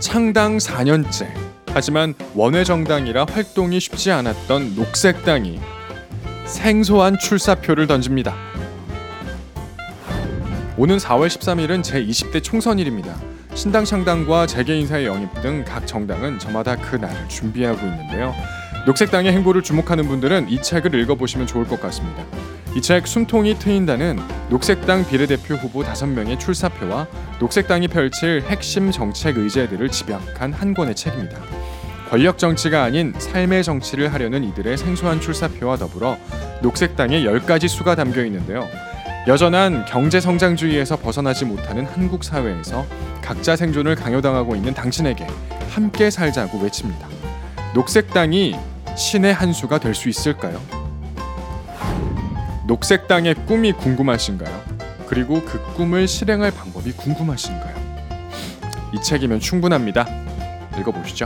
창당 4년째. 하지만 원외 정당이라 활동이 쉽지 않았던 녹색당이 생소한 출사표를 던집니다. 오는 4월 13일은 제20대 총선일입니다. 신당 창당과 재계 인사의 영입 등 각 정당은 저마다 그 날을 준비하고 있는데요. 녹색당의 행보를 주목하는 분들은 이 책을 읽어보시면 좋을 것 같습니다. 이 책 숨통이 트인다는 녹색당 비례대표 후보 5명의 출사표와 녹색당이 펼칠 핵심 정책 의제들을 집약한 한 권의 책입니다. 권력 정치가 아닌 삶의 정치를 하려는 이들의 생소한 출사표와 더불어 녹색당의 10가지 수가 담겨 있는데요. 여전한 경제 성장주의에서 벗어나지 못하는 한국 사회에서 각자 생존을 강요당하고 있는 당신에게 함께 살자고 외칩니다. 녹색당이 신의 한 수가 될 수 있을까요? 녹색당의 꿈이 궁금하신가요? 그리고 그 꿈을 실행할 방법이 궁금하신가요? 이 책이면 충분합니다. 읽어보시죠.